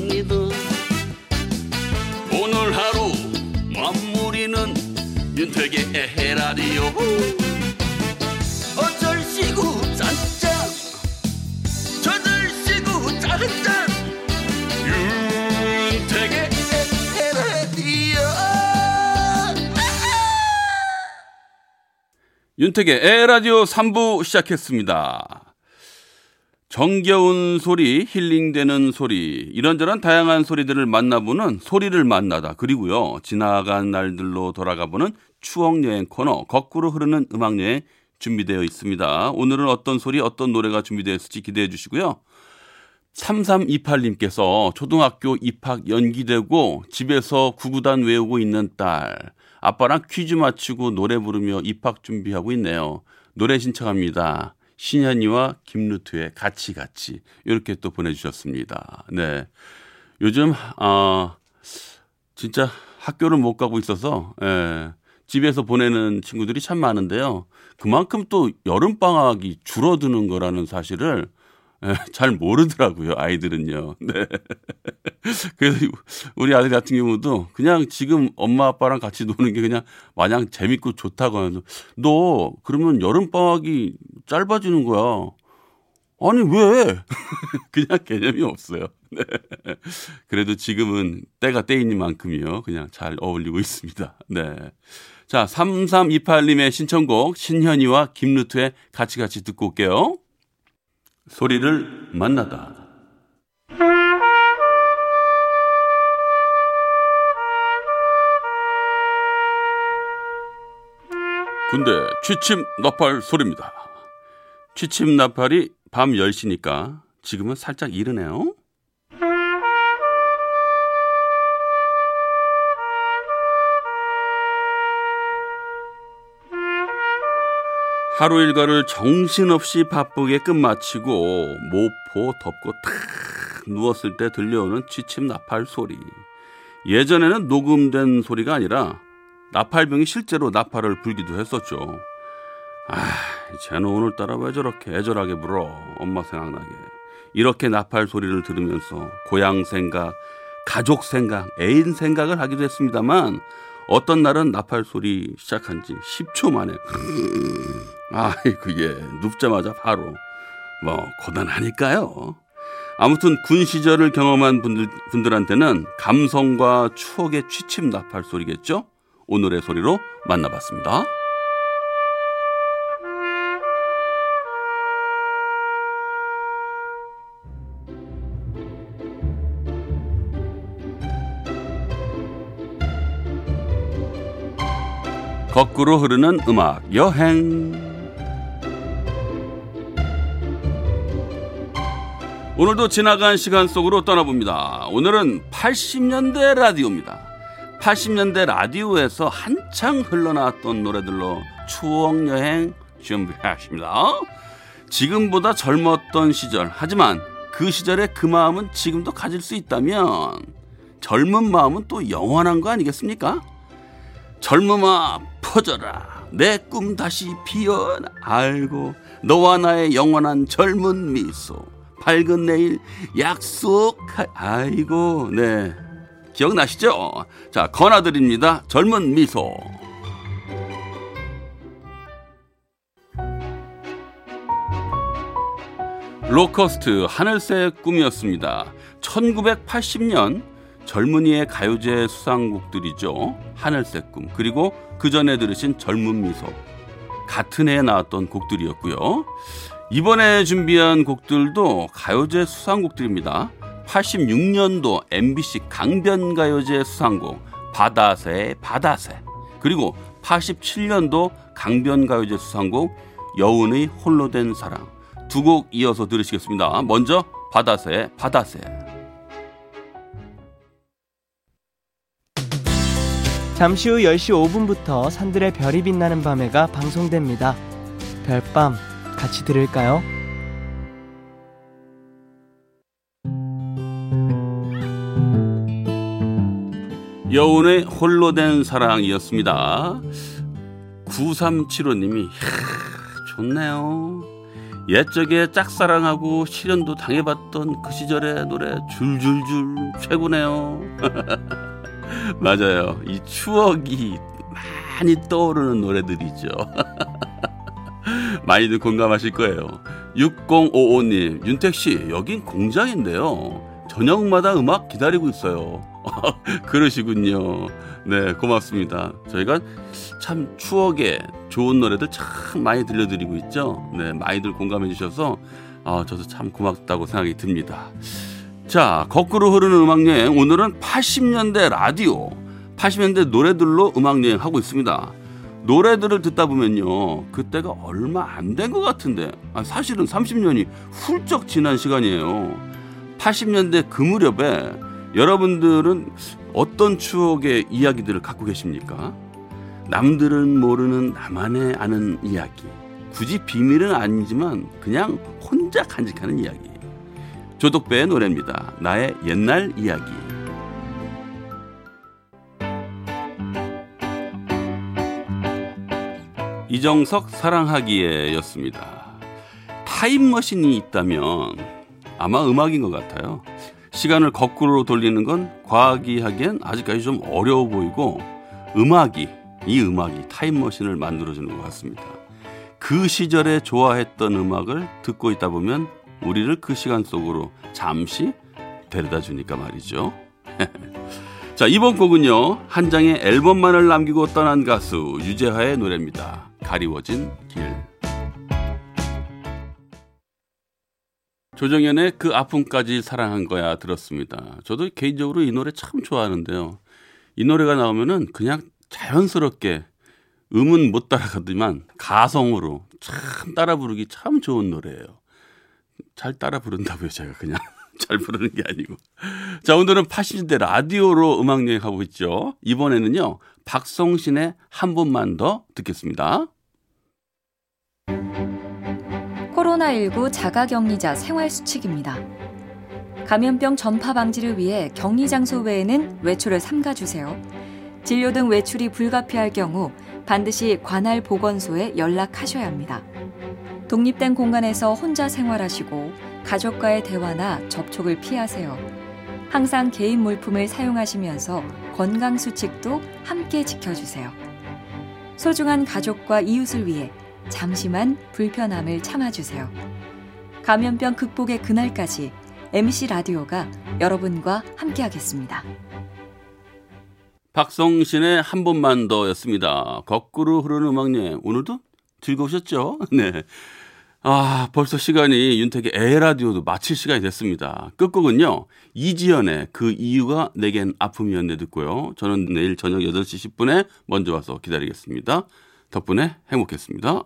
많았습니다. 오늘 하루 마무리는 윤택의 에헤라디오. 어쩔시구 짠짠 저들시구 짠짠. 윤택의 에헤라디오. 윤택의 에라디오 3부 시작했습니다. 정겨운 소리, 힐링되는 소리, 이런저런 다양한 소리들을 만나보는 소리를 만나다. 그리고요, 지나간 날들로 돌아가보는 추억여행 코너, 거꾸로 흐르는 음악여행 준비되어 있습니다. 오늘은 어떤 소리, 어떤 노래가 준비되어 있을지 기대해 주시고요. 3328님께서 초등학교 입학 연기되고 집에서 구구단 외우고 있는 딸. 아빠랑 퀴즈 맞추고 노래 부르며 입학 준비하고 있네요. 노래 신청합니다. 신현이와 김루트의 같이 같이 이렇게 또 보내주셨습니다. 네, 요즘 아 진짜 학교를 못 가고 있어서 예, 집에서 보내는 친구들이 참 많은데요. 그만큼 또 여름 방학이 줄어드는 거라는 사실을 예, 잘 모르더라고요, 아이들은요. 네. 그래서 우리 아들 같은 경우도 그냥 지금 엄마 아빠랑 같이 노는 게 그냥 마냥 재밌고 좋다고 하면서 너 그러면 여름 방학이 짧아지는 거야. 아니, 왜? 그냥 개념이 없어요. 네. 그래도 지금은 때가 때인 만큼이요. 그냥 잘 어울리고 있습니다. 네. 자, 3328님의 신청곡 신현이와 김루트의 같이 같이 듣고 올게요. 소리를 만나다. 군대 취침 나팔 소리입니다. 취침 나팔이 밤 10시니까 지금은 살짝 이르네요. 하루 일과를 정신없이 바쁘게 끝마치고 모포 덮고 탁 누웠을 때 들려오는 취침 나팔 소리. 예전에는 녹음된 소리가 아니라 나팔병이 실제로 나팔을 불기도 했었죠. 아, 쟤는 오늘따라 왜 저렇게 애절하게 불어? 엄마 생각나게. 이렇게 나팔 소리를 들으면서 고향 생각, 가족 생각, 애인 생각을 하기도 했습니다만 어떤 날은 나팔 소리 시작한 지 10초 만에 아, 그게 눕자마자 바로 뭐 고단하니까요. 아무튼 군 시절을 경험한 분들, 분들한테는 감성과 추억의 취침 나팔 소리겠죠? 오늘의 소리로 만나봤습니다. 거꾸로 흐르는 음악 여행. 오늘도 지나간 시간 속으로 떠나봅니다. 오늘은 80년대 라디오입니다. 80년대 라디오에서 한창 흘러나왔던 노래들로 추억 여행 준비하십니다. 지금보다 젊었던 시절, 하지만 그 시절의 그 마음은 지금도 가질 수 있다면 젊은 마음은 또 영원한 거 아니겠습니까? 젊음아 퍼져라 내 꿈 다시 피어나 알고 너와 나의 영원한 젊은 미소 밝은 내일 약속. 아이고 네. 기억나시죠? 자 건아들입니다. 젊은 미소. 로커스트 하늘색 꿈이었습니다. 1980년 젊은이의 가요제 수상곡들이죠. 하늘색 꿈. 그리고 그 전에 들으신 젊은 미소. 같은 해에 나왔던 곡들이었고요. 이번에 준비한 곡들도 가요제 수상곡들입니다. 86년도 MBC 강변가요제 수상곡 바다새 바다새 그리고 87년도 강변가요제 수상곡 여운의 홀로 된 사랑 두 곡 이어서 들으시겠습니다. 먼저 바다새 바다새 잠시 후 10시 5분부터 산들의 별이 빛나는 밤에가 방송됩니다. 별밤 같이 들을까요? 여운의 홀로 된 사랑이었습니다. 9375님이 좋네요. 옛적에 짝사랑하고 실연도 당해봤던 그 시절의 노래 줄줄줄 최고네요. 맞아요. 이 추억이 많이 떠오르는 노래들이죠. 많이들 공감하실 거예요. 6055님, 윤택씨, 여긴 공장인데요. 저녁마다 음악 기다리고 있어요. 그러시군요. 네, 고맙습니다. 저희가 참 추억의 좋은 노래들 참 많이 들려드리고 있죠. 네, 많이들 공감해 주셔서 아, 저도 참 고맙다고 생각이 듭니다. 자, 거꾸로 흐르는 음악여행. 오늘은 80년대 라디오, 80년대 노래들로 음악여행 하고 있습니다. 노래들을 듣다 보면요. 그때가 얼마 안 된 것 같은데, 아, 사실은 30년이 훌쩍 지난 시간이에요. 80년대 그 무렵에 여러분들은 어떤 추억의 이야기들을 갖고 계십니까? 남들은 모르는 나만의 아는 이야기. 굳이 비밀은 아니지만 그냥 혼자 간직하는 이야기. 조덕배의 노래입니다. 나의 옛날 이야기. 이정석 사랑하기에였습니다. 타임머신이 있다면 아마 음악인 것 같아요. 시간을 거꾸로 돌리는 건 과학이 하기엔 아직까지 좀 어려워 보이고 음악이 이 음악이 타임머신을 만들어주는 것 같습니다. 그 시절에 좋아했던 음악을 듣고 있다 보면 우리를 그 시간 속으로 잠시 데려다 주니까 말이죠. 자, 이번 곡은요. 한 장의 앨범만을 남기고 떠난 가수 유재하의 노래입니다. 가리워진 길. 조정연의 그 아픔까지 사랑한 거야 들었습니다. 저도 개인적으로 이 노래 참 좋아하는데요. 이 노래가 나오면은 그냥 자연스럽게 음은 못 따라가지만 가성으로 참 따라 부르기 참 좋은 노래예요. 잘 따라 부른다고요, 제가 그냥. 잘 부르는 게 아니고. 자, 오늘은 80년대 라디오로 음악 여행하고 있죠. 이번에는요, 박성신의 한 번만 더 듣겠습니다. 코로나19 자가격리자 생활수칙입니다. 감염병 전파 방지를 위해 격리 장소 외에는 외출을 삼가주세요. 진료 등 외출이 불가피할 경우 반드시 관할 보건소에 연락하셔야 합니다. 독립된 공간에서 혼자 생활하시고 가족과의 대화나 접촉을 피하세요. 항상 개인 물품을 사용하시면서 건강 수칙도 함께 지켜주세요. 소중한 가족과 이웃을 위해 잠시만 불편함을 참아주세요. 감염병 극복의 그날까지 MC 라디오가 여러분과 함께하겠습니다. 박성신의 한 번만 더였습니다. 거꾸로 흐르는 음악 여행. 오늘도 즐거우셨죠? 네. 아, 벌써 시간이 윤택의 에라디오도 마칠 시간이 됐습니다. 끝곡은요, 이지연의 그 이유가 내겐 아픔이었네 듣고요. 저는 내일 저녁 8시 10분에 먼저 와서 기다리겠습니다. 덕분에 행복했습니다.